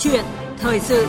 chuyện thời sự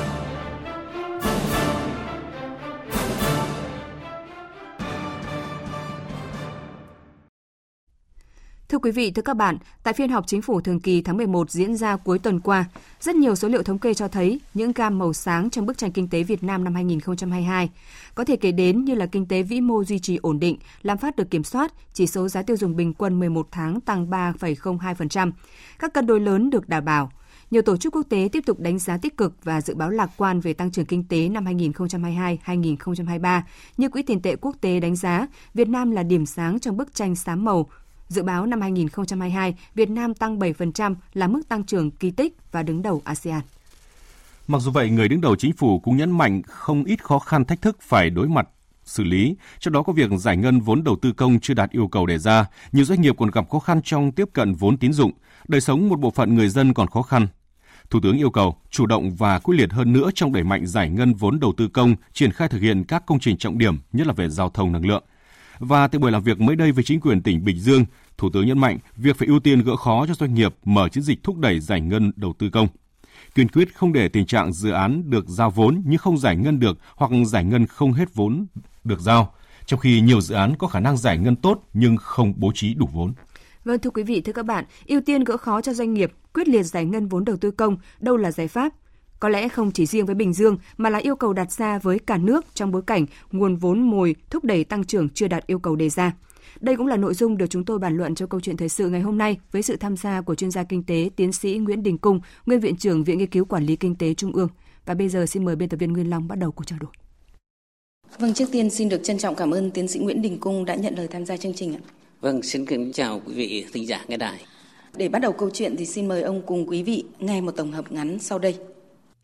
Thưa quý vị, thưa các bạn, tại phiên họp chính phủ thường kỳ tháng 11 diễn ra cuối tuần qua, rất nhiều số liệu thống kê cho thấy những gam màu sáng trong bức tranh kinh tế Việt Nam năm 2022. Có thể kể đến như là kinh tế vĩ mô duy trì ổn định, lạm phát được kiểm soát, chỉ số giá tiêu dùng bình quân 11 tháng tăng 3,02%. Các cân đối lớn được đảm bảo. Nhiều tổ chức quốc tế tiếp tục đánh giá tích cực và dự báo lạc quan về tăng trưởng kinh tế năm 2022-2023. Như Quỹ tiền tệ quốc tế đánh giá, Việt Nam là điểm sáng trong bức tranh xám màu Dự báo năm 2022, Việt Nam tăng 7% là mức tăng trưởng kỳ tích và đứng đầu ASEAN. Mặc dù vậy, người đứng đầu chính phủ cũng nhấn mạnh không ít khó khăn thách thức phải đối mặt xử lý, trong đó có việc giải ngân vốn đầu tư công chưa đạt yêu cầu đề ra, nhiều doanh nghiệp còn gặp khó khăn trong tiếp cận vốn tín dụng, đời sống một bộ phận người dân còn khó khăn. Thủ tướng yêu cầu chủ động và quyết liệt hơn nữa trong đẩy mạnh giải ngân vốn đầu tư công, triển khai thực hiện các công trình trọng điểm, nhất là về giao thông năng lượng. Và tại buổi làm việc mới đây với chính quyền tỉnh Bình Dương, Thủ tướng nhấn mạnh việc phải ưu tiên gỡ khó cho doanh nghiệp mở chiến dịch thúc đẩy giải ngân đầu tư công. Kiên quyết không để tình trạng dự án được giao vốn nhưng không giải ngân được hoặc giải ngân không hết vốn được giao, trong khi nhiều dự án có khả năng giải ngân tốt nhưng không bố trí đủ vốn. Vâng thưa quý vị, thưa các bạn, ưu tiên gỡ khó cho doanh nghiệp, quyết liệt giải ngân vốn đầu tư công, đâu là giải pháp? Có lẽ không chỉ riêng với Bình Dương mà là yêu cầu đặt ra với cả nước trong bối cảnh nguồn vốn mồi thúc đẩy tăng trưởng chưa đạt yêu cầu đề ra. Đây cũng là nội dung được chúng tôi bàn luận cho câu chuyện thời sự ngày hôm nay với sự tham gia của chuyên gia kinh tế tiến sĩ Nguyễn Đình Cung, nguyên viện trưởng Viện Nghiên cứu Quản lý Kinh tế Trung ương. Và bây giờ xin mời biên tập viên Nguyên Long bắt đầu cuộc trao đổi. Vâng, trước tiên xin được trân trọng cảm ơn tiến sĩ Nguyễn Đình Cung đã nhận lời tham gia chương trình ạ. Vâng, xin kính chào quý vị thính giả nghe đài. Để bắt đầu câu chuyện thì xin mời ông cùng quý vị nghe một tổng hợp ngắn sau đây.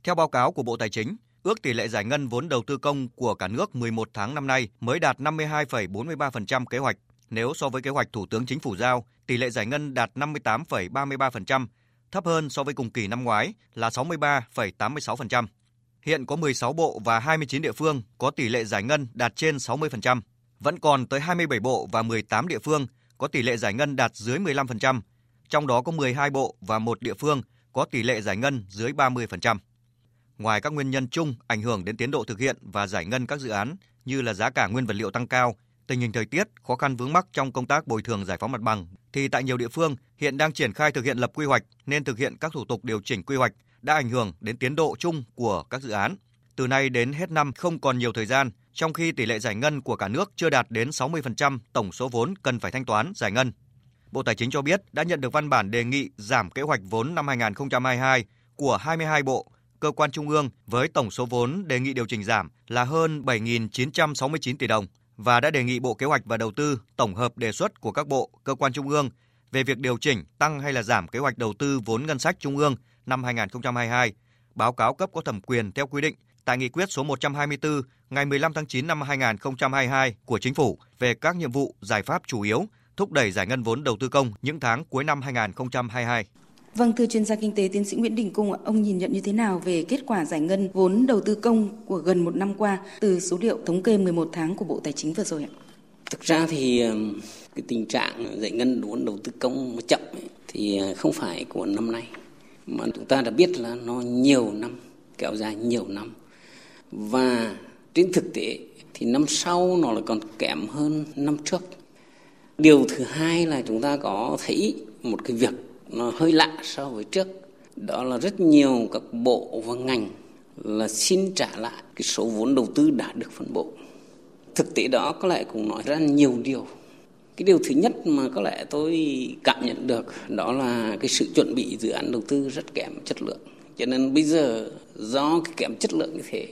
Theo báo cáo của Bộ Tài chính, ước tỷ lệ giải ngân vốn đầu tư công của cả nước 11 tháng năm nay mới đạt 52,43% kế hoạch. Nếu so với kế hoạch Thủ tướng Chính phủ giao, tỷ lệ giải ngân đạt 58,33%, thấp hơn so với cùng kỳ năm ngoái là 63,86%. Hiện có 16 bộ và 29 địa phương có tỷ lệ giải ngân đạt trên 60%. Vẫn còn tới 27 bộ và 18 địa phương có tỷ lệ giải ngân đạt dưới 15%, trong đó có 12 bộ và một địa phương có tỷ lệ giải ngân dưới 30%. Ngoài các nguyên nhân chung ảnh hưởng đến tiến độ thực hiện và giải ngân các dự án như là giá cả nguyên vật liệu tăng cao, tình hình thời tiết, khó khăn vướng mắc trong công tác bồi thường giải phóng mặt bằng thì tại nhiều địa phương hiện đang triển khai thực hiện lập quy hoạch nên thực hiện các thủ tục điều chỉnh quy hoạch đã ảnh hưởng đến tiến độ chung của các dự án. Từ nay đến hết năm không còn nhiều thời gian, trong khi tỷ lệ giải ngân của cả nước chưa đạt đến 60% tổng số vốn cần phải thanh toán giải ngân. Bộ Tài chính cho biết đã nhận được văn bản đề nghị giảm kế hoạch vốn năm 2022 của 22 bộ, cơ quan trung ương với tổng số vốn đề nghị điều chỉnh giảm là hơn 7.969 tỷ đồng và đã đề nghị Bộ Kế hoạch và Đầu tư tổng hợp đề xuất của các bộ, cơ quan trung ương về việc điều chỉnh, tăng hay là giảm kế hoạch đầu tư vốn ngân sách trung ương năm 2022, báo cáo cấp có thẩm quyền theo quy định tại nghị quyết số 124 ngày 15 tháng 9 năm 2022 của Chính phủ về các nhiệm vụ, giải pháp chủ yếu thúc đẩy giải ngân vốn đầu tư công những tháng cuối năm 2022. Vâng, thưa chuyên gia kinh tế tiến sĩ Nguyễn Đình Cung, ông nhìn nhận như thế nào về kết quả giải ngân vốn đầu tư công của gần một năm qua từ số liệu thống kê 11 tháng của Bộ Tài chính vừa rồi ạ? Thực ra thì cái tình trạng giải ngân vốn đầu tư công chậm ấy, thì ờ, không phải của năm nay mà chúng ta đã biết là nó nhiều năm kéo dài nhiều năm và trên thực tế thì năm sau nó lại còn kém hơn năm trước. Điều thứ hai là chúng ta có thấy một cái việc nó hơi lạ so với trước. Đó là rất nhiều các bộ và ngành là xin trả lại cái số vốn đầu tư đã được phân bổ. Thực tế đó có lẽ cũng nói ra nhiều điều. Cái điều thứ nhất mà có lẽ tôi cảm nhận được đó là cái sự chuẩn bị dự án đầu tư rất kém chất lượng. Cho nên bây giờ do cái kém chất lượng như thế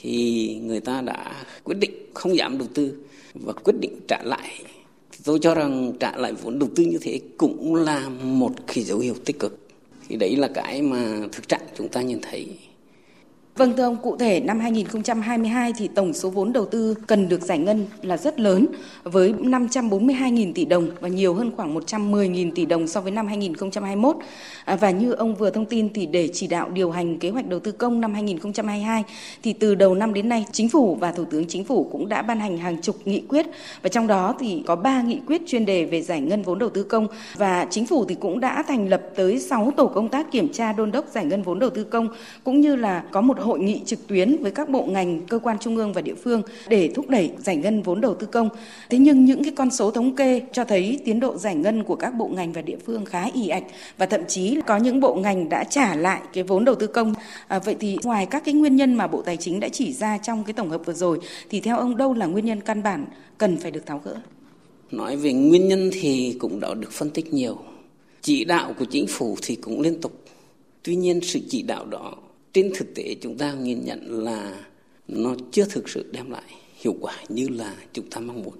thì người ta đã quyết định không giảm đầu tư và quyết định trả lại. Tôi cho rằng trả lại vốn đầu tư như thế cũng là một cái dấu hiệu tích cực. Thì đấy là cái mà thực trạng chúng ta nhìn thấy. Vâng thưa ông, cụ thể năm 2022 thì tổng số vốn đầu tư cần được giải ngân là rất lớn với 542.000 tỷ đồng và nhiều hơn khoảng 110.000 tỷ đồng so với năm 2021. À, và như ông vừa thông tin thì để chỉ đạo điều hành kế hoạch đầu tư công năm 2022 thì từ đầu năm đến nay chính phủ và thủ tướng chính phủ cũng đã ban hành hàng chục nghị quyết và trong đó thì có 3 nghị quyết chuyên đề về giải ngân vốn đầu tư công và chính phủ thì cũng đã thành lập tới 6 tổ công tác kiểm tra đôn đốc giải ngân vốn đầu tư công cũng như là có một hội nghị trực tuyến với các bộ ngành, cơ quan trung ương và địa phương để thúc đẩy giải ngân vốn đầu tư công. Thế nhưng những cái con số thống kê cho thấy tiến độ giải ngân của các bộ ngành và địa phương khá ì ạch và thậm chí có những bộ ngành đã trả lại cái vốn đầu tư công. À, vậy thì ngoài các cái nguyên nhân mà Bộ Tài chính đã chỉ ra trong cái tổng hợp vừa rồi thì theo ông đâu là nguyên nhân căn bản cần phải được tháo gỡ? Nói về nguyên nhân thì cũng đã được phân tích nhiều. Chỉ đạo của chính phủ thì cũng liên tục. Tuy nhiên sự chỉ đạo đó trên thực tế, chúng ta nhìn nhận là nó chưa thực sự đem lại hiệu quả như là chúng ta mong muốn.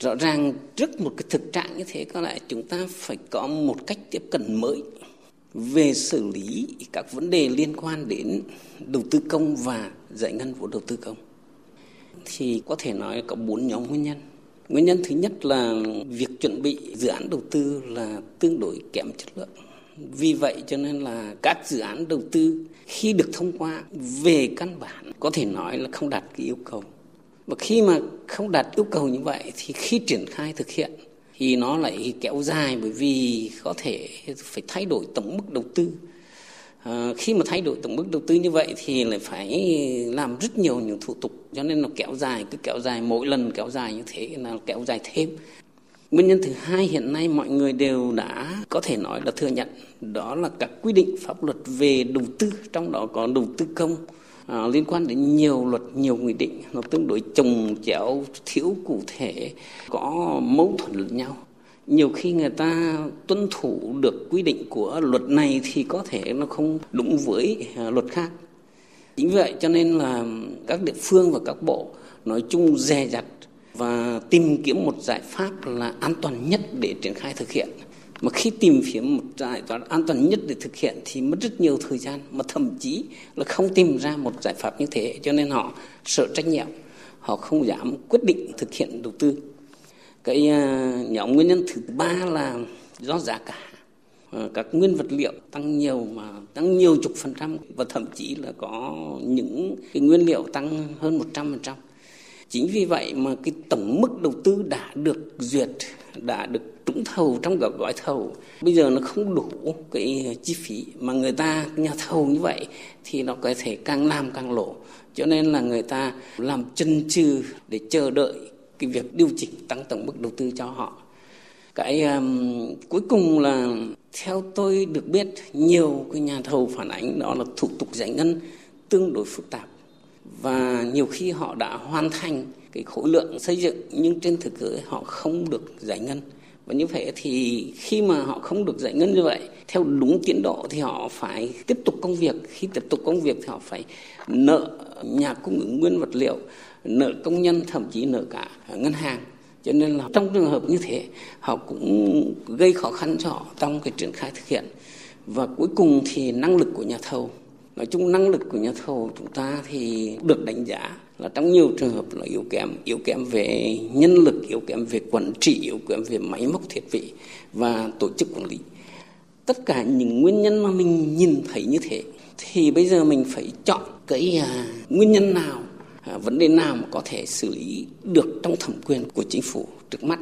Rõ ràng trước một cái thực trạng như thế, có lẽ chúng ta phải có một cách tiếp cận mới về xử lý các vấn đề liên quan đến đầu tư công và giải ngân vốn đầu tư công. Thì có thể nói có bốn nhóm nguyên nhân. Nguyên nhân thứ nhất là việc chuẩn bị dự án đầu tư là tương đối kém chất lượng vì vậy cho nên là các dự án đầu tư khi được thông qua về căn bản có thể nói là không đạt cái yêu cầu. Và khi mà không đạt yêu cầu như vậy thì khi triển khai thực hiện thì nó lại kéo dài bởi vì có thể phải thay đổi tổng mức đầu tư. À, khi mà thay đổi tổng mức đầu tư như vậy thì lại phải làm rất nhiều những thủ tục cho nên nó kéo dài cứ kéo dài mỗi lần kéo dài như thế là kéo dài thêm Nguyên nhân thứ hai hiện nay mọi người đều đã có thể nói là thừa nhận đó là các quy định pháp luật về đầu tư, trong đó có đầu tư công à, liên quan đến nhiều luật, nhiều nghị định nó tương đối trồng chéo, thiếu cụ thể, có mâu thuẫn lẫn nhau. Nhiều khi người ta tuân thủ được quy định của luật này thì có thể nó không đúng với à, luật khác. Chính vậy cho nên là các địa phương và các bộ nói chung dè dặt và tìm kiếm một giải pháp là an toàn nhất để triển khai thực hiện. Mà khi tìm kiếm một giải pháp an toàn nhất để thực hiện thì mất rất nhiều thời gian, mà thậm chí là không tìm ra một giải pháp như thế. Cho nên họ sợ trách nhiệm, họ không dám quyết định thực hiện đầu tư. Cái à, nhóm nguyên nhân thứ ba là do giá cả. À, các nguyên vật liệu tăng nhiều mà tăng nhiều chục phần trăm và thậm chí là có những cái nguyên liệu tăng hơn một trăm phần trăm. Chính vì vậy mà cái tổng mức đầu tư đã được duyệt, đã được trúng thầu trong các gói thầu. Bây giờ nó không đủ cái chi phí mà người ta nhà thầu như vậy thì nó có thể càng làm càng lỗ. Cho nên là người ta làm chân chừ để chờ đợi cái việc điều chỉnh tăng tổng mức đầu tư cho họ. Cái um, cuối cùng là theo tôi được biết nhiều cái nhà thầu phản ánh đó là thủ tục giải ngân tương đối phức tạp và nhiều khi họ đã hoàn thành cái khối lượng xây dựng, nhưng trên thực tế họ không được giải ngân. Và như vậy thì khi mà họ không được giải ngân như vậy, theo đúng tiến độ thì họ phải tiếp tục công việc. Khi tiếp tục công việc thì họ phải nợ nhà cung ứng nguyên vật liệu, nợ công nhân, thậm chí nợ cả ngân hàng. Cho nên là trong trường hợp như thế, họ cũng gây khó khăn cho họ trong cái triển khai thực hiện. Và cuối cùng thì năng lực của nhà thầu nói chung năng lực của nhà thầu chúng ta thì được đánh giá là trong nhiều trường hợp là yếu kém yếu kém về nhân lực yếu kém về quản trị yếu kém về máy móc thiết bị và tổ chức quản lý. Tất cả những nguyên nhân mà mình nhìn thấy như thế thì bây giờ mình phải chọn cái à, nguyên nhân nào à, vấn đề nào mà có thể xử lý được trong thẩm quyền của chính phủ trước mắt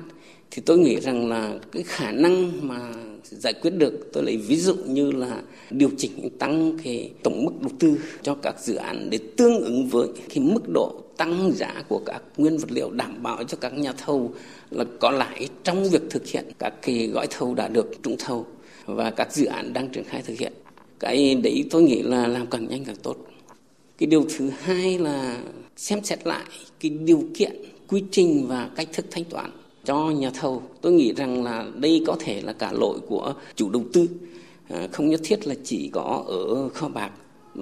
thì tôi nghĩ rằng là cái khả năng mà giải quyết được, tôi lấy ví dụ như là điều chỉnh tăng cái tổng mức đầu tư cho các dự án để tương ứng với cái mức độ tăng giá của các nguyên vật liệu đảm bảo cho các nhà thầu là có lãi trong việc thực hiện các cái gói thầu đã được trúng thầu và các dự án đang triển khai thực hiện. Cái đấy tôi nghĩ là làm càng nhanh càng tốt. Cái điều thứ hai là xem xét lại cái điều kiện quy trình và cách thức thanh toán cho nhà thầu. Tôi nghĩ rằng là đây có thể là cả lỗi của chủ đầu tư. À, không nhất thiết là chỉ có ở kho bạc.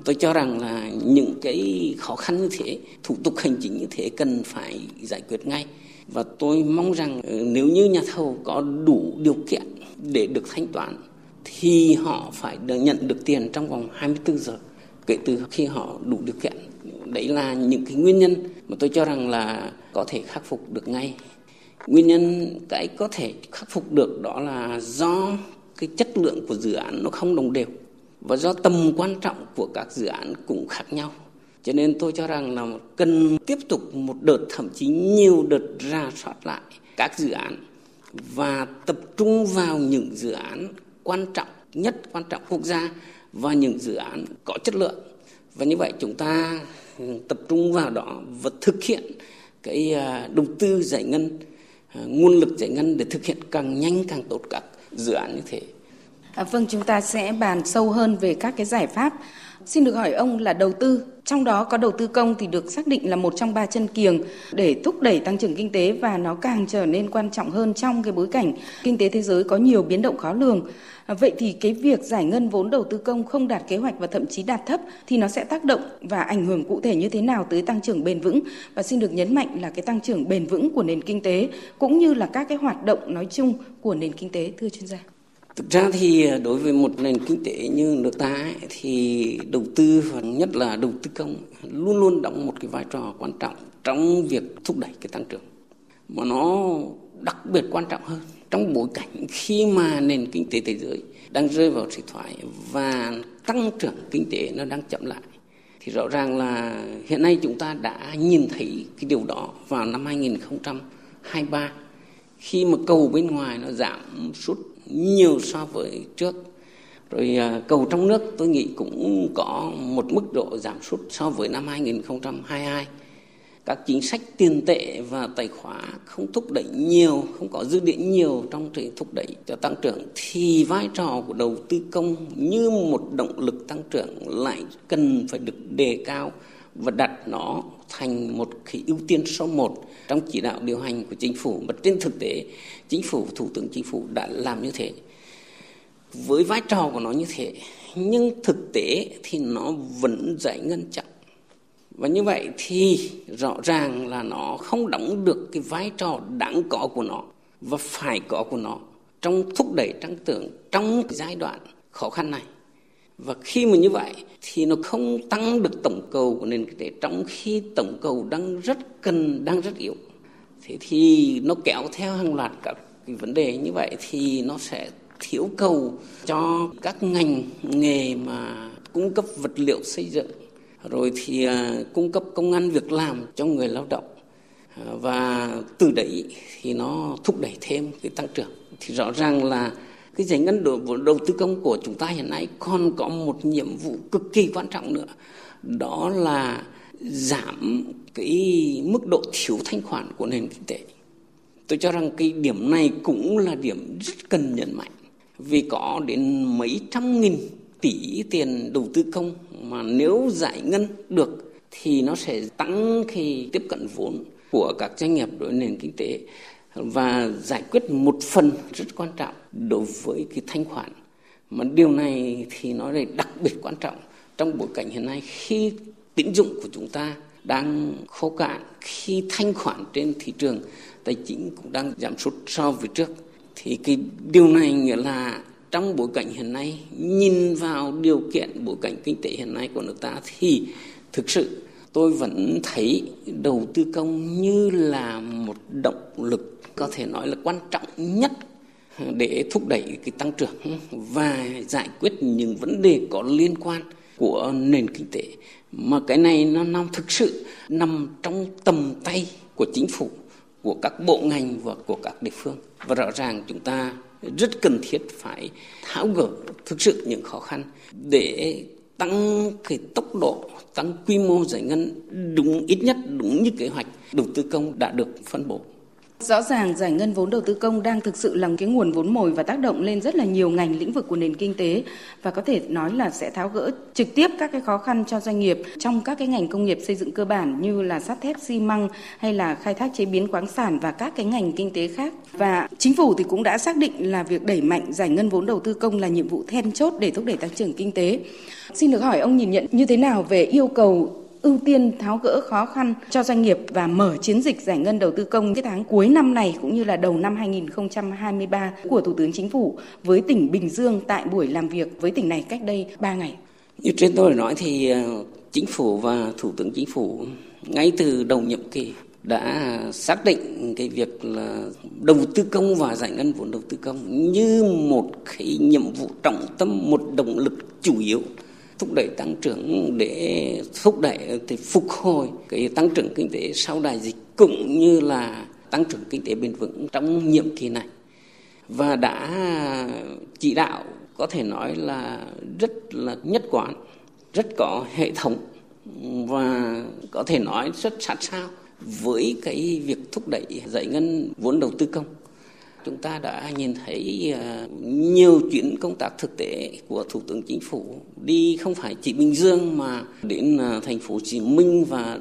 Tôi cho rằng là những cái khó khăn như thế, thủ tục hành chính như thế cần phải giải quyết ngay. Và tôi mong rằng ờ, nếu như nhà thầu có đủ điều kiện để được thanh toán, thì họ phải được nhận được tiền trong vòng 24 giờ. Kể từ khi họ đủ điều kiện. Đấy là những cái nguyên nhân mà tôi cho rằng là có thể khắc phục được ngay. Nguyên nhân cái có thể khắc phục được đó là do cái chất lượng của dự án nó không đồng đều và do tầm quan trọng của các dự án cũng khác nhau. Cho nên tôi cho rằng là cần tiếp tục một đợt thậm chí nhiều đợt ra soát lại các dự án và tập trung vào những dự án quan trọng nhất, quan trọng quốc gia và những dự án có chất lượng. Và như vậy chúng ta tập trung vào đó và thực hiện cái à, đầu tư giải ngân, nguồn lực giải ngân để thực hiện càng nhanh càng tốt các dự án như thế. À, vâng, chúng ta sẽ bàn sâu hơn về các cái giải pháp. Xin được hỏi ông là đầu tư, trong đó có đầu tư công thì được xác định là một trong ba chân kiềng để thúc đẩy tăng trưởng kinh tế và nó càng trở nên quan trọng hơn trong cái bối cảnh kinh tế thế giới có nhiều biến động khó lường. Vậy thì cái việc giải ngân vốn đầu tư công không đạt kế hoạch và thậm chí đạt thấp thì nó sẽ tác động và ảnh hưởng cụ thể như thế nào tới tăng trưởng bền vững và xin được nhấn mạnh là cái tăng trưởng bền vững của nền kinh tế cũng như là các cái hoạt động nói chung của nền kinh tế, thưa chuyên gia. Thực ra thì à, đối với một nền kinh tế như nước ta ấy, thì đầu tư và nhất là đầu tư công luôn luôn đóng một cái vai trò quan trọng trong việc thúc đẩy cái tăng trưởng. Mà nó đặc biệt quan trọng hơn trong bối cảnh khi mà nền kinh tế thế giới đang rơi vào suy thoái và tăng trưởng kinh tế nó đang chậm lại thì rõ ràng là hiện nay chúng ta đã nhìn thấy cái điều đó vào năm 2023 khi mà cầu bên ngoài nó giảm sút nhiều so với trước. Rồi à, cầu trong nước tôi nghĩ cũng có một mức độ giảm sút so với năm 2022 các chính sách tiền tệ và tài khóa không thúc đẩy nhiều, không có dư địa nhiều trong sự thúc đẩy cho tăng trưởng thì vai trò của đầu tư công như một động lực tăng trưởng lại cần phải được đề cao và đặt nó thành một cái ưu tiên số một trong chỉ đạo điều hành của chính phủ. Mà trên thực tế, chính phủ, thủ tướng chính phủ đã làm như thế. Với vai trò của nó như thế, nhưng thực tế thì nó vẫn giải ngân chậm. Và như vậy thì rõ ràng là nó không đóng được cái vai trò đáng có của nó và phải có của nó trong thúc đẩy tăng trưởng trong giai đoạn khó khăn này và khi mà như vậy, thì nó không tăng được tổng cầu của nền kinh tế, trong khi tổng cầu đang rất cần, đang rất yếu. Thế thì nó kéo theo hàng loạt các cái vấn đề như vậy, thì nó sẽ thiếu cầu cho các ngành, nghề mà cung cấp vật liệu xây dựng. Rồi thì à, cung cấp công ăn việc làm cho người lao động. Và từ đấy thì nó thúc đẩy thêm cái tăng trưởng. Thì rõ ràng là cái giải ngân đầu, đầu tư công của chúng ta hiện nay còn có một nhiệm vụ cực kỳ quan trọng nữa. Đó là giảm cái mức độ thiếu thanh khoản của nền kinh tế. Tôi cho rằng cái điểm này cũng là điểm rất cần nhấn mạnh. Vì có đến mấy trăm nghìn tỷ tiền đầu tư công mà nếu giải ngân được thì nó sẽ tăng khi tiếp cận vốn của các doanh nghiệp đối nền kinh tế và giải quyết một phần rất quan trọng đối với cái thanh khoản. Mà điều này thì nó lại đặc biệt quan trọng trong bối cảnh hiện nay khi tín dụng của chúng ta đang khô cạn, khi thanh khoản trên thị trường tài chính cũng đang giảm sút so với trước. Thì cái điều này nghĩa là trong bối cảnh hiện nay, nhìn vào điều kiện bối cảnh kinh tế hiện nay của nước ta thì thực sự tôi vẫn thấy đầu tư công như là một động lực có thể nói là quan trọng nhất để thúc đẩy cái tăng trưởng và giải quyết những vấn đề có liên quan của nền kinh tế. Mà cái này nó nằm thực sự nằm trong tầm tay của chính phủ, của các bộ ngành và của các địa phương. Và rõ ràng chúng ta rất cần thiết phải tháo gỡ thực sự những khó khăn để tăng cái tốc độ, tăng quy mô giải ngân đúng, ít nhất đúng như kế hoạch đầu tư công đã được phân bổ. Rõ ràng giải ngân vốn đầu tư công đang thực sự là cái nguồn vốn mồi và tác động lên rất là nhiều ngành lĩnh vực của nền kinh tế và có thể nói là sẽ tháo gỡ trực tiếp các cái khó khăn cho doanh nghiệp trong các cái ngành công nghiệp xây dựng cơ bản như là sắt thép, xi măng hay là khai thác chế biến khoáng sản và các cái ngành kinh tế khác. Và chính phủ thì cũng đã xác định là việc đẩy mạnh giải ngân vốn đầu tư công là nhiệm vụ then chốt để thúc đẩy tăng trưởng kinh tế. Xin được hỏi ông nhìn nhận như thế nào về yêu cầu ưu tiên tháo gỡ khó khăn cho doanh nghiệp và mở chiến dịch giải ngân đầu tư công cái tháng cuối năm này cũng như là đầu năm 2023 của Thủ tướng Chính phủ với tỉnh Bình Dương tại buổi làm việc với tỉnh này cách đây 3 ngày. Như trên tôi nói thì ờ, chính phủ và thủ tướng chính phủ ngay từ đầu nhiệm kỳ đã xác định cái việc là đầu tư công và giải ngân vốn đầu tư công như một cái nhiệm vụ trọng tâm, một động lực chủ yếu thúc đẩy tăng trưởng để thúc đẩy thì phục hồi cái tăng trưởng kinh tế sau đại dịch cũng như là tăng trưởng kinh tế bền vững trong nhiệm kỳ này. Và đã chỉ đạo có thể nói là rất là nhất quán, rất có hệ thống và có thể nói rất sát sao với cái việc thúc đẩy giải ngân vốn đầu tư công chúng ta đã nhìn thấy à, nhiều chuyến công tác thực tế của thủ tướng chính phủ đi không phải chỉ bình dương mà đến à, thành phố hồ chí minh và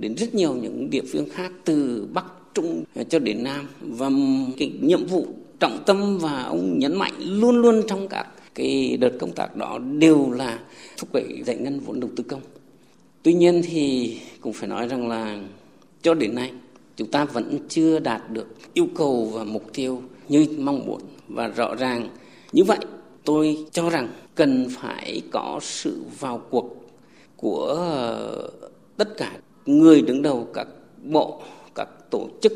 đến rất nhiều những địa phương khác từ bắc, trung cho đến nam. Và cái nhiệm vụ trọng tâm và ông nhấn mạnh luôn luôn trong các cái đợt công tác đó đều là thúc đẩy giải ngân vốn đầu tư công. Tuy nhiên thì cũng phải nói rằng là cho đến nay chúng ta vẫn chưa đạt được yêu cầu và mục tiêu như mong muốn. Và rõ ràng như vậy tôi cho rằng cần phải có sự vào cuộc của ờ, tất cả người đứng đầu các bộ các tổ chức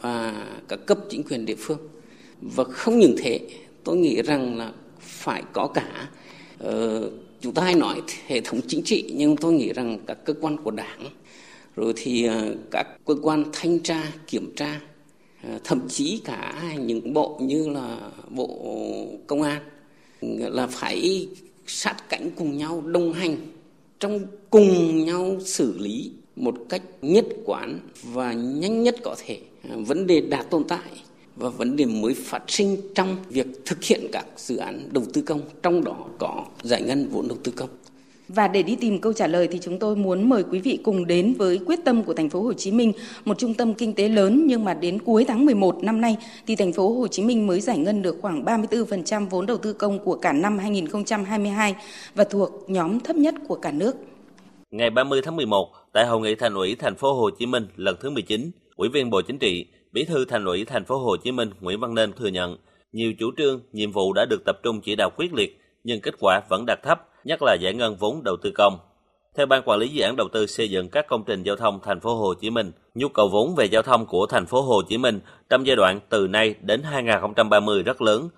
và các cấp chính quyền địa phương. Và không những thế tôi nghĩ rằng là phải có cả uh, chúng ta hay nói hệ thống chính trị nhưng tôi nghĩ rằng các cơ quan của đảng rồi thì ờ, các cơ quan thanh tra, kiểm tra ờ, thậm chí cả những bộ như là bộ công an là phải sát cánh cùng nhau, đồng hành trong cùng nhau xử lý một cách nhất quán và nhanh nhất có thể. Ờ, vấn đề đã tồn tại và vấn đề mới phát sinh trong việc thực hiện các dự án đầu tư công, trong đó có giải ngân vốn đầu tư công và để đi tìm câu trả lời thì chúng tôi muốn mời quý vị cùng đến với quyết tâm của thành phố Hồ Chí Minh, một trung tâm kinh tế lớn nhưng mà đến cuối tháng 11 năm nay thì thành phố Hồ Chí Minh mới giải ngân được khoảng 34% vốn đầu tư công của cả năm 2022 và thuộc nhóm thấp nhất của cả nước. Ngày 30 tháng 11, tại hội nghị thành ủy thành phố Hồ Chí Minh lần thứ 19, Ủy viên Bộ Chính trị, Bí thư Thành ủy thành phố Hồ Chí Minh Nguyễn Văn Nên thừa nhận nhiều chủ trương, nhiệm vụ đã được tập trung chỉ đạo quyết liệt nhưng kết quả vẫn đạt thấp nhất là giải ngân vốn đầu tư công. Theo ban quản lý dự án đầu tư xây dựng các công trình giao thông thành phố Hồ Chí Minh, nhu cầu vốn về giao thông của thành phố Hồ Chí Minh trong giai đoạn từ nay đến 2030 rất lớn.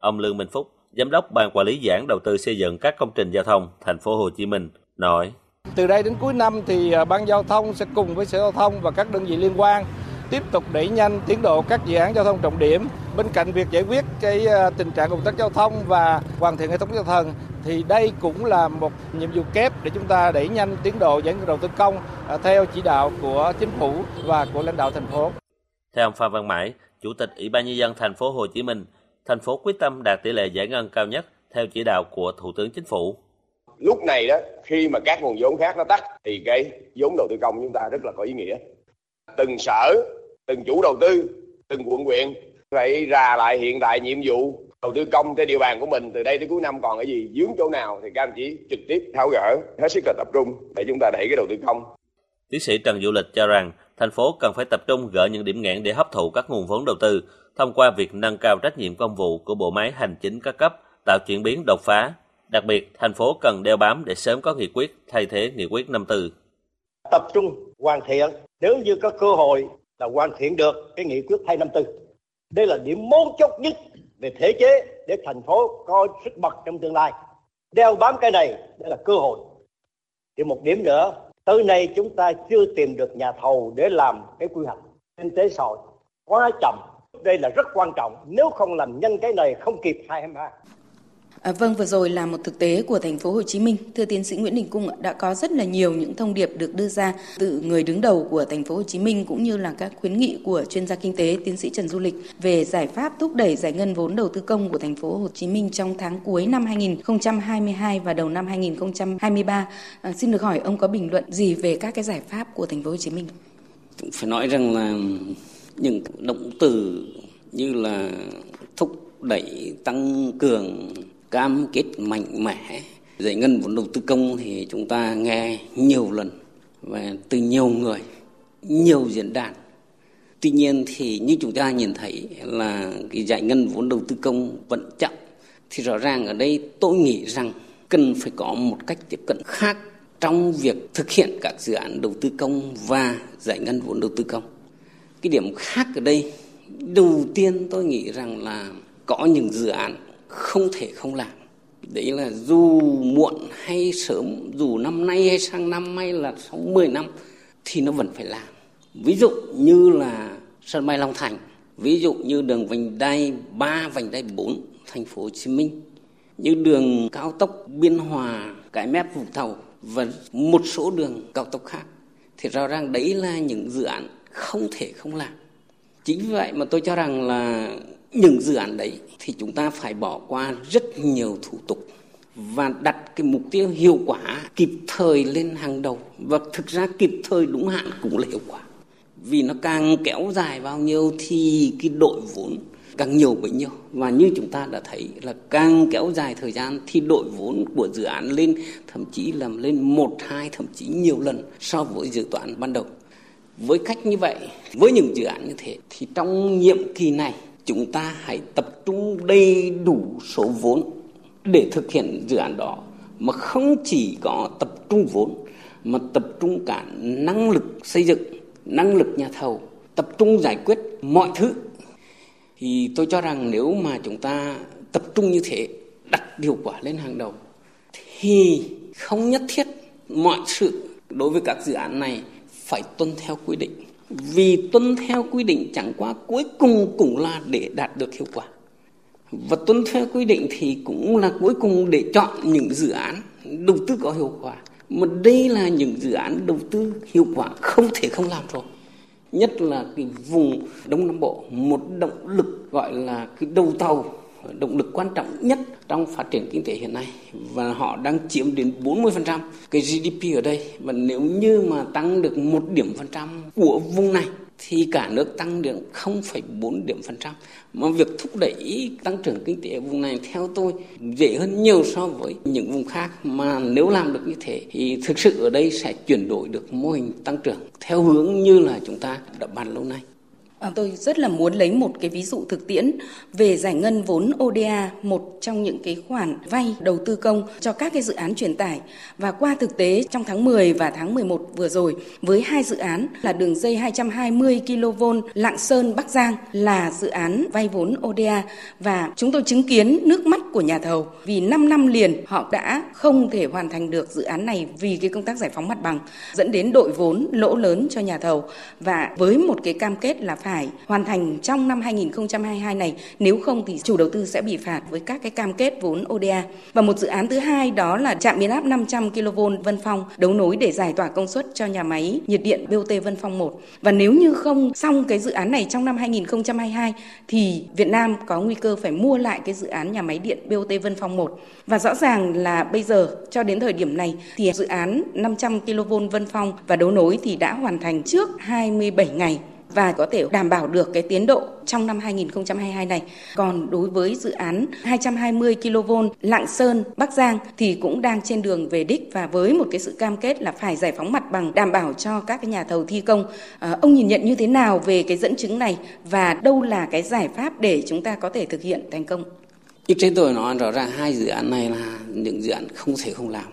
Ông Lương Minh Phúc, giám đốc ban quản lý dự án đầu tư xây dựng các công trình giao thông thành phố Hồ Chí Minh nói: Từ đây đến cuối năm thì à, ban giao thông sẽ cùng với sở giao thông và các đơn vị liên quan tiếp tục đẩy nhanh tiến độ các dự án giao thông trọng điểm. Bên cạnh việc giải quyết cái à, tình trạng ủng tắc giao thông và hoàn thiện hệ thống giao thông thì đây cũng là một nhiệm vụ kép để chúng ta đẩy nhanh tiến độ giải ngân đầu tư công à, theo chỉ đạo của chính phủ và của lãnh đạo thành phố. Theo ông Phan Văn Mãi, Chủ tịch Ủy ban nhân dân thành phố Hồ Chí Minh, thành phố quyết tâm đạt tỷ lệ giải ngân cao nhất theo chỉ đạo của Thủ tướng Chính phủ. Lúc này đó, khi mà các nguồn vốn khác nó tắt thì cái vốn đầu tư công chúng ta rất là có ý nghĩa. Từng sở, từng chủ đầu tư, từng quận huyện phải ra lại hiện tại nhiệm vụ đầu tư công trên địa bàn của mình từ đây đến cuối năm còn cái gì dướng chỗ nào thì các anh chỉ trực tiếp tháo gỡ hết sức là tập trung để chúng ta đẩy cái đầu tư công. Tiến sĩ Trần Du Lịch cho rằng thành phố cần phải tập trung gỡ những điểm nghẽn để hấp thụ các nguồn vốn đầu tư thông qua việc nâng cao trách nhiệm công vụ của bộ máy hành chính các cấp, tạo chuyển biến đột phá. Đặc biệt, thành phố cần đeo bám để sớm có nghị quyết thay thế nghị quyết 54. Tập trung hoàn thiện, nếu như có cơ hội là hoàn thiện được cái nghị quyết 254. Đây là điểm mấu chốt nhất về thể chế để thành phố có sức bật trong tương lai. Đeo bám cái này, đây là cơ hội. Thì một điểm nữa, tới nay chúng ta chưa tìm được nhà thầu để làm cái quy hoạch kinh tế xã hội quá chậm. Đây là rất quan trọng, nếu không làm nhanh cái này không kịp 2022 À, vâng, vừa rồi là một thực tế của thành phố Hồ Chí Minh. Thưa tiến sĩ Nguyễn Đình Cung, đã có rất là nhiều những thông điệp được đưa ra từ người đứng đầu của thành phố Hồ Chí Minh cũng như là các khuyến nghị của chuyên gia kinh tế tiến sĩ Trần Du Lịch về giải pháp thúc đẩy giải ngân vốn đầu tư công của thành phố Hồ Chí Minh trong tháng cuối năm 2022 và đầu năm 2023. À, xin được hỏi ông có bình luận gì về các cái giải pháp của thành phố Hồ Chí Minh? Phải nói rằng là những động từ như là thúc đẩy tăng cường cam kết mạnh mẽ. Giải ngân vốn đầu tư công thì chúng ta nghe nhiều lần và từ nhiều người nhiều diễn đàn. Tuy nhiên thì như chúng ta nhìn thấy là cái giải ngân vốn đầu tư công vẫn chậm. Thì rõ ràng ở đây tôi nghĩ rằng cần phải có một cách tiếp cận khác trong việc thực hiện các dự án đầu tư công và giải ngân vốn đầu tư công. Cái điểm khác ở đây, đầu tiên tôi nghĩ rằng là có những dự án không thể không làm. Đấy là dù muộn hay sớm, dù năm nay hay sang năm hay là sau 10 năm thì nó vẫn phải làm. Ví dụ như là sân bay Long Thành, ví dụ như đường vành đai 3, vành đai 4 thành phố Hồ Chí Minh, như đường cao tốc Biên Hòa, Cái Mép Vũng Tàu và một số đường cao tốc khác. Thì rõ ràng đấy là những dự án không thể không làm. Chính vì vậy mà tôi cho rằng là những dự án đấy thì chúng ta phải bỏ qua rất nhiều thủ tục và đặt cái mục tiêu hiệu quả kịp thời lên hàng đầu. Và thực ra kịp thời đúng hạn cũng là hiệu quả. Vì nó càng kéo dài bao nhiêu thì cái đội vốn càng nhiều bấy nhiêu. Và như chúng ta đã thấy là càng kéo dài thời gian thì đội vốn của dự án lên thậm chí làm lên một, hai, thậm chí nhiều lần so với dự toán ban đầu. Với cách như vậy, với những dự án như thế, thì trong nhiệm kỳ này chúng ta hãy tập trung đầy đủ số vốn để thực hiện dự án đó. Mà không chỉ có tập trung vốn, mà tập trung cả năng lực xây dựng, năng lực nhà thầu, tập trung giải quyết mọi thứ. Thì tôi cho rằng nếu mà chúng ta tập trung như thế, đặt hiệu quả lên hàng đầu, thì không nhất thiết mọi sự đối với các dự án này phải tuân theo quy định vì tuân theo quy định chẳng qua cuối cùng cũng là để đạt được hiệu quả. Và tuân theo quy định thì cũng là cuối cùng để chọn những dự án đầu tư có hiệu quả. Mà đây là những dự án đầu tư hiệu quả không thể không làm rồi. Nhất là cái vùng đông nam bộ, một động lực gọi là cái đầu tàu động lực quan trọng nhất trong phát triển kinh tế hiện nay và họ đang chiếm đến 40% cái GDP ở đây và nếu như mà tăng được một điểm phần trăm của vùng này thì cả nước tăng được 0,4 điểm phần trăm. Mà việc thúc đẩy tăng trưởng kinh tế ở vùng này theo tôi dễ hơn nhiều so với những vùng khác mà nếu làm được như thế thì thực sự ở đây sẽ chuyển đổi được mô hình tăng trưởng theo hướng như là chúng ta đã bàn lâu nay. À, tôi rất là muốn lấy một cái ví dụ thực tiễn về giải ngân vốn ODA, một trong những cái khoản vay đầu tư công cho các cái dự án truyền tải. Và qua thực tế trong tháng 10 và tháng 11 vừa rồi với hai dự án là đường dây 220 kV Lạng Sơn Bắc Giang là dự án vay vốn ODA và chúng tôi chứng kiến nước mắt của nhà thầu vì 5 năm liền họ đã không thể hoàn thành được dự án này vì cái công tác giải phóng mặt bằng dẫn đến đội vốn lỗ lớn cho nhà thầu và với một cái cam kết là phải phải hoàn thành trong năm 2022 này, nếu không thì chủ đầu tư sẽ bị phạt với các cái cam kết vốn ODA. Và một dự án thứ hai đó là trạm biến áp 500 kV Vân Phong đấu nối để giải tỏa công suất cho nhà máy nhiệt điện BOT Vân Phong 1. Và nếu như không xong cái dự án này trong năm 2022 thì Việt Nam có nguy cơ phải mua lại cái dự án nhà máy điện BOT Vân Phong 1. Và rõ ràng là bây giờ cho đến thời điểm này thì dự án 500 kV Vân Phong và đấu nối thì đã hoàn thành trước 27 ngày và có thể đảm bảo được cái tiến độ trong năm 2022 này. Còn đối với dự án 220 kV Lạng Sơn, Bắc Giang thì cũng đang trên đường về đích và với một cái sự cam kết là phải giải phóng mặt bằng đảm bảo cho các cái nhà thầu thi công. À, ông nhìn nhận như thế nào về cái dẫn chứng này và đâu là cái giải pháp để chúng ta có thể thực hiện thành công? Như trên tôi nói rõ ràng hai dự án này là những dự án không thể không làm.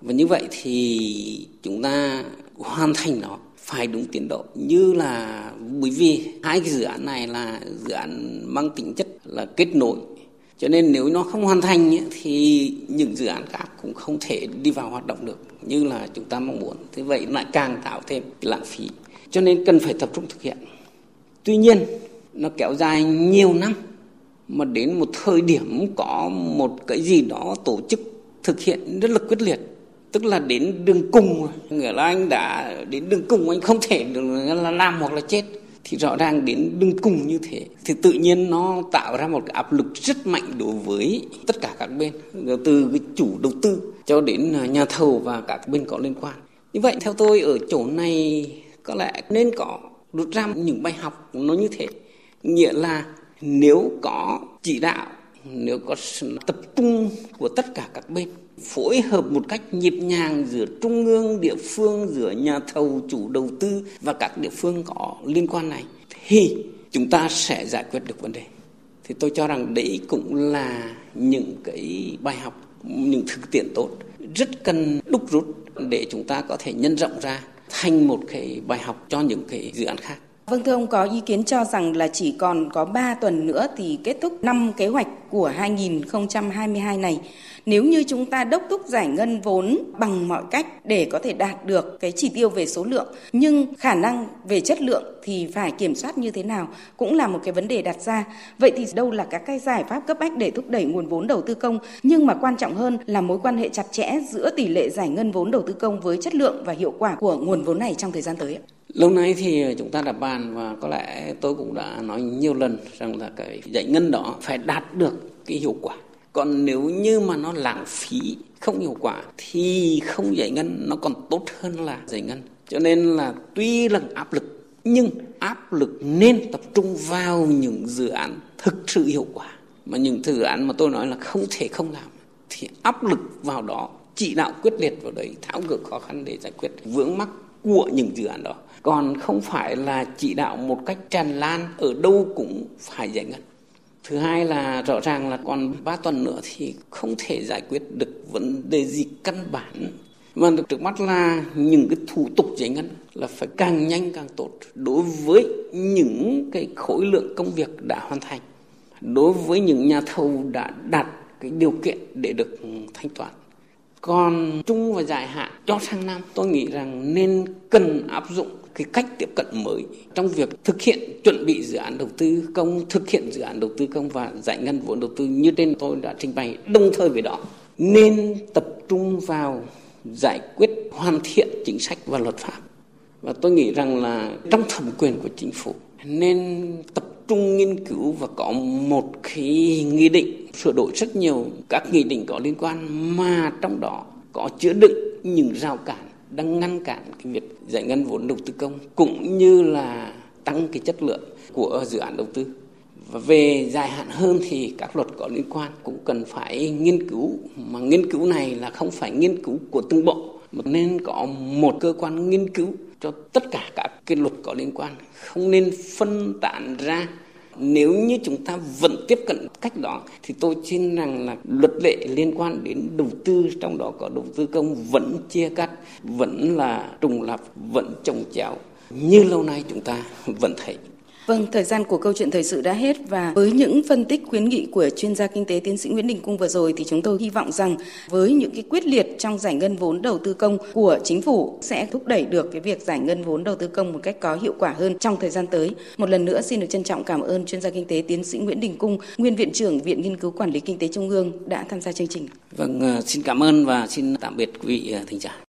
Và như vậy thì chúng ta hoàn thành nó phải đúng tiến độ. Như là, bởi vì hai cái dự án này là dự án mang tính chất là kết nối. Cho nên nếu nó không hoàn thành thì những dự án khác cũng không thể đi vào hoạt động được, như là chúng ta mong muốn. Thế vậy lại càng tạo thêm lãng phí. Cho nên cần phải tập trung thực hiện. Tuy nhiên, nó kéo dài nhiều năm, mà đến một thời điểm có một cái gì đó tổ chức thực hiện rất là quyết liệt tức là đến đường cùng nghĩa là anh đã đến đường cùng, anh không thể được là làm hoặc là chết. Thì rõ ràng đến đường cùng như thế, thì tự nhiên nó tạo ra một cái áp lực rất mạnh đối với tất cả các bên, từ cái chủ đầu tư cho đến nhà thầu và các bên có liên quan. Như vậy, theo tôi, ở chỗ này có lẽ nên có rút ra những bài học nó như thế. Nghĩa là nếu có chỉ đạo nếu có tập trung của tất cả các bên, phối hợp một cách nhịp nhàng giữa trung ương, địa phương, giữa nhà thầu, chủ đầu tư và các địa phương có liên quan này, thì chúng ta sẽ giải quyết được vấn đề thì tôi cho rằng đấy cũng là những cái bài học, những thực tiễn tốt rất cần đúc rút để chúng ta có thể nhân rộng ra thành một cái bài học cho những cái dự án khác. Vâng thưa ông, có ý kiến cho rằng là chỉ còn có 3 tuần nữa thì kết thúc năm kế hoạch của 2022 này. Nếu như chúng ta đốc thúc giải ngân vốn bằng mọi cách để có thể đạt được cái chỉ tiêu về số lượng, nhưng khả năng về chất lượng thì phải kiểm soát như thế nào cũng là một cái vấn đề đặt ra. Vậy thì đâu là các cái giải pháp cấp bách để thúc đẩy nguồn vốn đầu tư công nhưng mà quan trọng hơn là mối quan hệ chặt chẽ giữa tỷ lệ giải ngân vốn đầu tư công với chất lượng và hiệu quả của nguồn vốn này trong thời gian tới. Lâu nay thì chúng ta đã bàn và có lẽ tôi cũng đã nói nhiều lần rằng là cái giải ngân đó phải đạt được cái hiệu quả. Còn nếu như mà nó lãng phí, không hiệu quả, thì không giải ngân, nó còn tốt hơn là giải ngân. Cho nên là tuy là áp lực, nhưng áp lực nên tập trung vào những dự án thực sự hiệu quả. Mà những dự án mà tôi nói là không thể không làm, thì áp lực vào đó chỉ đạo quyết liệt vào đấy, tháo gỡ khó khăn để giải quyết vướng mắc của những dự án đó còn không phải là chỉ đạo một cách tràn lan, ở đâu cũng phải giải ngân. Thứ hai là rõ ràng là còn 3 tuần nữa thì không thể giải quyết được vấn đề gì căn bản. Mà trước mắt là những cái thủ tục giải ngân là phải càng nhanh càng tốt đối với những cái khối lượng công việc đã hoàn thành, đối với những nhà thầu đã đạt cái điều kiện để được thanh toán còn chung và dài hạn cho sang năm. Tôi nghĩ rằng nên cần áp dụng cái cách tiếp cận mới trong việc thực hiện chuẩn bị dự án đầu tư công, thực hiện dự án đầu tư công và giải ngân vốn đầu tư như trên tôi đã trình bày. Đồng thời với đó, nên tập trung vào giải quyết, hoàn thiện chính sách và luật pháp. Và tôi nghĩ rằng là trong thẩm quyền của chính phủ, nên tập trung nghiên cứu và có một cái nghị định, sửa đổi rất nhiều các nghị định có liên quan mà trong đó có chứa đựng những rào cản đang ngăn cản cái việc giải ngân vốn đầu tư công cũng như là tăng cái chất lượng của dự án đầu tư. Và về dài hạn hơn thì các luật có liên quan cũng cần phải nghiên cứu, mà nghiên cứu này là không phải nghiên cứu của từng bộ, mà nên có một cơ quan nghiên cứu cho tất cả các cái luật có liên quan. Không nên phân tán ra. Nếu như chúng ta vẫn tiếp cận cách đó, thì tôi tin rằng là luật lệ liên quan đến đầu tư, trong đó có đầu tư công vẫn chia cắt, vẫn là trùng lập, vẫn trồng chéo. Như lâu nay chúng ta vẫn thấy. Vâng, thời gian của câu chuyện thời sự đã hết và với những phân tích khuyến nghị của chuyên gia kinh tế tiến sĩ Nguyễn Đình Cung vừa rồi thì chúng tôi hy vọng rằng với những cái quyết liệt trong giải ngân vốn đầu tư công của chính phủ sẽ thúc đẩy được cái việc giải ngân vốn đầu tư công một cách có hiệu quả hơn trong thời gian tới. Một lần nữa xin được trân trọng cảm ơn chuyên gia kinh tế tiến sĩ Nguyễn Đình Cung, nguyên viện trưởng Viện Nghiên cứu Quản lý Kinh tế Trung ương đã tham gia chương trình. Vâng, ờ, xin cảm ơn và xin tạm biệt quý vị ờ, thính giả.